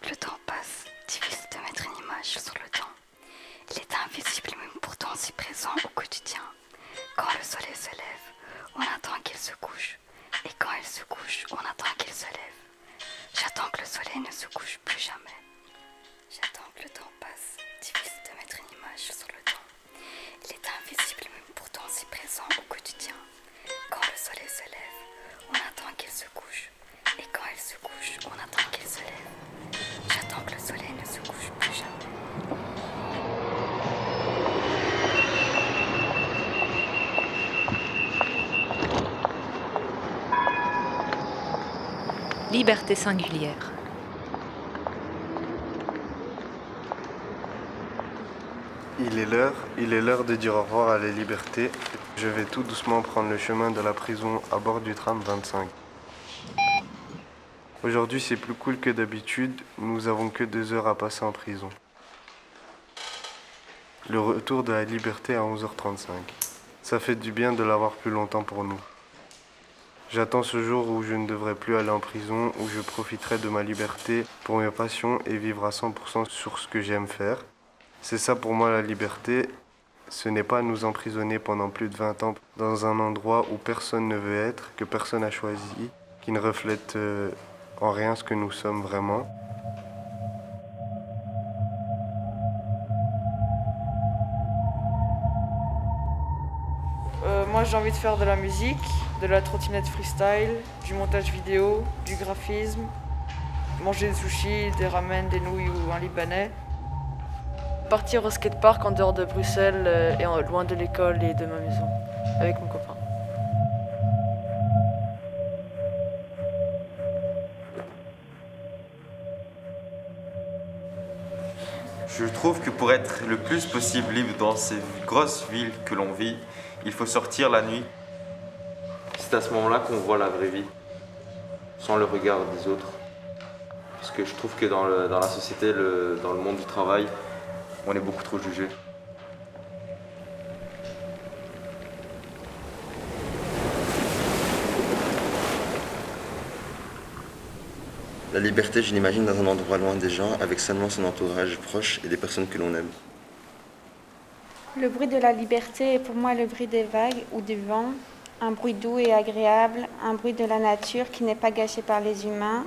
que le temps passe, difficile de mettre une image sur le temps. Il est invisible mais pourtant si présent au quotidien. Quand le soleil se lève, on attend qu'il se couche. Et quand il se couche, on attend qu'il se lève. J'attends que le soleil ne se couche plus jamais. J'attends que le temps passe, difficile de mettre une image sur le temps. Il est invisible mais pourtant si présent au quotidien. Quand le soleil se lève, on attend qu'il se couche. Et quand il se couche, on attend qu'il se lève. J'attends que le soleil ne se couche plus jamais. Liberté singulière. Il est l'heure, il est l'heure de dire au revoir à la liberté. Je vais tout doucement prendre le chemin de la prison à bord du tram 25. Aujourd'hui c'est plus cool que d'habitude, nous avons que deux heures à passer en prison. Le retour de la liberté à 11h35. Ça fait du bien de l'avoir plus longtemps pour nous. J'attends ce jour où je ne devrai plus aller en prison, où je profiterai de ma liberté pour mes passions et vivre à 100% sur ce que j'aime faire. C'est ça pour moi la liberté. Ce n'est pas nous emprisonner pendant plus de 20 ans dans un endroit où personne ne veut être, que personne n'a choisi, qui ne reflète euh, en rien ce que nous sommes vraiment. Moi j'ai envie de faire de la musique, de la trottinette freestyle, du montage vidéo, du graphisme, manger des sushis, des ramen, des nouilles ou un libanais. Partir au skatepark en dehors de Bruxelles euh, et loin de l'école et de ma maison avec mon copain. Je trouve que pour être le plus possible libre dans ces grosses villes que l'on vit, il faut sortir la nuit. C'est à ce moment-là qu'on voit la vraie vie, sans le regard des autres. Parce que je trouve que dans, la société, dans le monde du travail, on est beaucoup trop jugé. La liberté, je l'imagine dans un endroit loin des gens, avec seulement son entourage proche et des personnes que l'on aime. Le bruit de la liberté est pour moi le bruit des vagues ou du vent, un bruit doux et agréable, un bruit de la nature qui n'est pas gâché par les humains.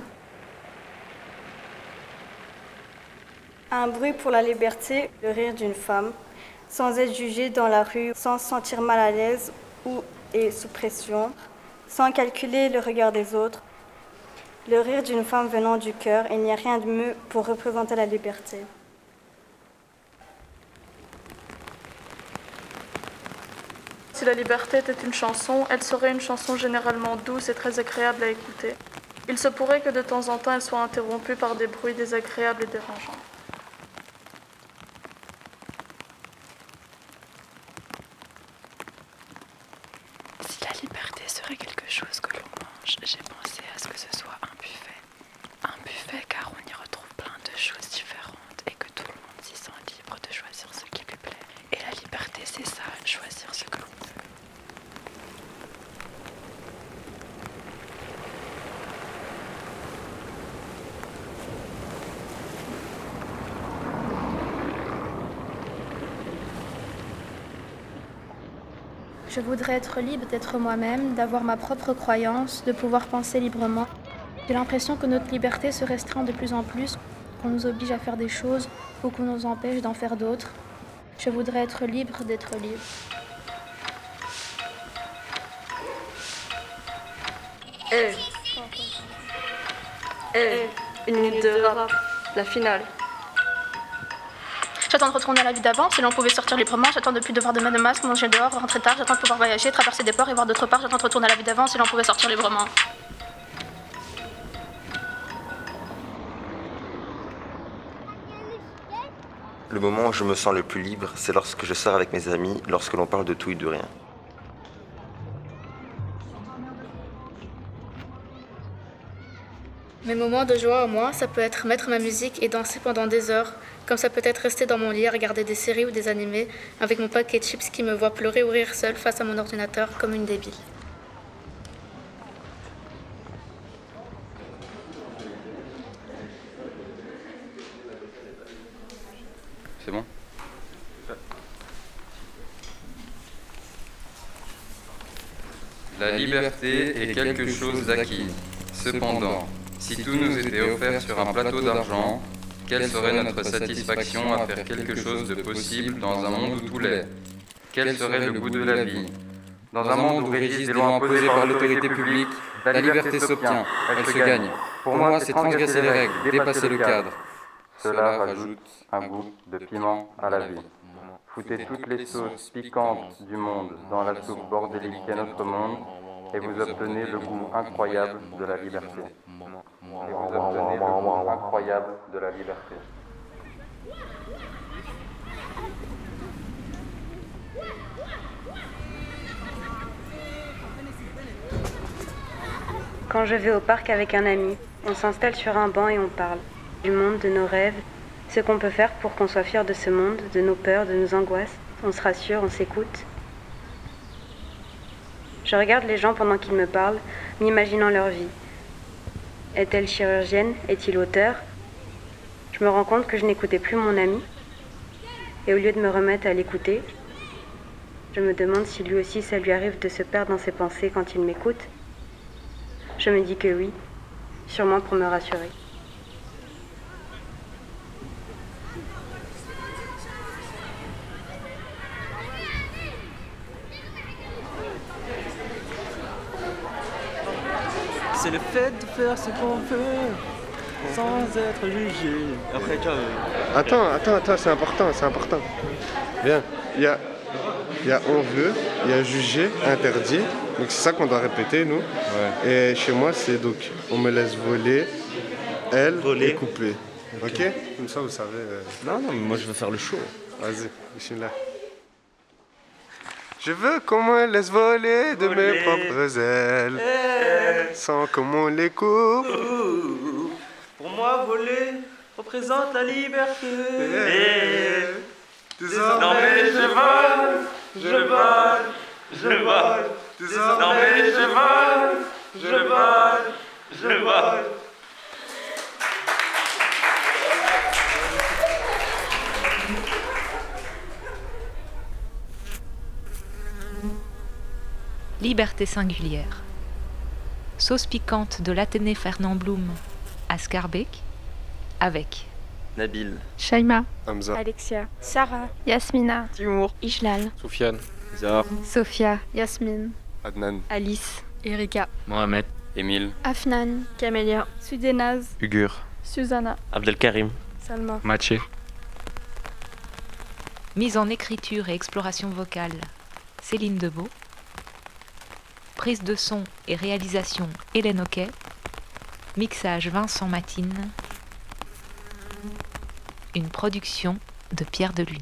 Un bruit pour la liberté, le rire d'une femme, sans être jugée dans la rue, sans se sentir mal à l'aise ou et sous pression, sans calculer le regard des autres. Le rire d'une femme venant du cœur, il n'y a rien de mieux pour représenter la liberté. Si la liberté était une chanson, elle serait une chanson généralement douce et très agréable à écouter. Il se pourrait que de temps en temps elle soit interrompue par des bruits désagréables et dérangeants. Si la liberté serait quelque chose que l'on mange, j'ai pensé à ce que ce soit un buffet. Un buffet car on y retrouve plein de choses différentes et que tout le monde s'y sent libre de choisir ce qui lui plaît. Et la liberté, c'est ça, choisir ce que l'on veut. Je voudrais être libre d'être moi-même, d'avoir ma propre croyance, de pouvoir penser librement. J'ai l'impression que notre liberté se restreint de plus en plus, qu'on nous oblige à faire des choses ou qu'on nous empêche d'en faire d'autres. Je voudrais être libre d'être libre. Eh Eh Une minute de rap, la finale. J'attends de retourner à la vie d'avant, si l'on pouvait sortir librement. J'attends de plus devoir de mettre de masque, manger dehors, rentrer tard. J'attends de pouvoir voyager, traverser des ports et voir d'autre part. J'attends de retourner à la vie d'avant, si l'on pouvait sortir librement. Le moment où je me sens le plus libre, c'est lorsque je sors avec mes amis, lorsque l'on parle de tout et de rien. Mes moments de joie, moi, ça peut être mettre ma musique et danser pendant des heures, comme ça peut être rester dans mon lit à regarder des séries ou des animés, avec mon paquet de chips qui me voit pleurer ou rire seule face à mon ordinateur comme une débile. C'est bon? La liberté est quelque chose d'acquis. Cependant, si tout nous était offert sur un plateau d'argent, quelle serait notre satisfaction à faire quelque chose de possible dans un monde où tout l'est Quel serait le goût de la vie? Dans un monde où régissent des lois imposées par l'autorité publique, la liberté s'obtient, elle se gagne. Pour moi, c'est transgresser les règles, dépasser le cadre. Cela rajoute un goût de piment à la vie. Foutez toutes les sauces piquantes du monde dans la soupe bordélique qu'est notre monde, et vous obtenez le goût incroyable de la liberté. Et vous obtenez le goût incroyable de la liberté. Quand je vais au parc avec un ami, on s'installe sur un banc et on parle du monde, de nos rêves, ce qu'on peut faire pour qu'on soit fier de ce monde, de nos peurs, de nos angoisses. On se rassure, on s'écoute. Je regarde les gens pendant qu'ils me parlent, m'imaginant leur vie. Est-elle chirurgienne? Est-il auteur? Je me rends compte que je n'écoutais plus mon ami. Et au lieu de me remettre à l'écouter, je me demande si lui aussi ça lui arrive de se perdre dans ses pensées quand il m'écoute. Je me dis que oui, sûrement pour me rassurer. Fait de faire ce qu'on veut sans être jugé. Après, tu vois, euh, Attends, attends, attends, c'est important, c'est important. Viens, il y a, il y a on veut, il y a jugé, interdit. Donc c'est ça qu'on doit répéter, nous. Et chez moi, c'est donc on me laisse voler, elle et couper. Ok? Comme ça, vous savez. euh, Non, non, mais moi je veux faire le show. Vas-y, bismillah. Je veux qu'on me laisse voler de mes propres ailes, Eh. sans qu'on me les coupe. Pour moi, voler représente la liberté. Désormais, Désormais, je vole, je vole, je vole. Désormais, je vole, je vole, je vole. Liberté singulière. Sauce piquante de l'Athénée Fernand Blum à Scarbeck avec Nabil. Shaima. Hamza. Alexia. Sarah. Yasmina. Timour. Ijlal. Soufiane. Zahar. Sophia. Yasmine. Adnan. Alice. Erika. Mohamed. Émile. Afnan. Camélia. Sudenaz. Ugur. Susanna. Abdelkarim. Salma. Matché. mise en écriture et exploration vocale Céline Debeau. Prise de son et réalisation Hélène Oquet. Mixage Vincent Matine. Une production de Pierre de Lune.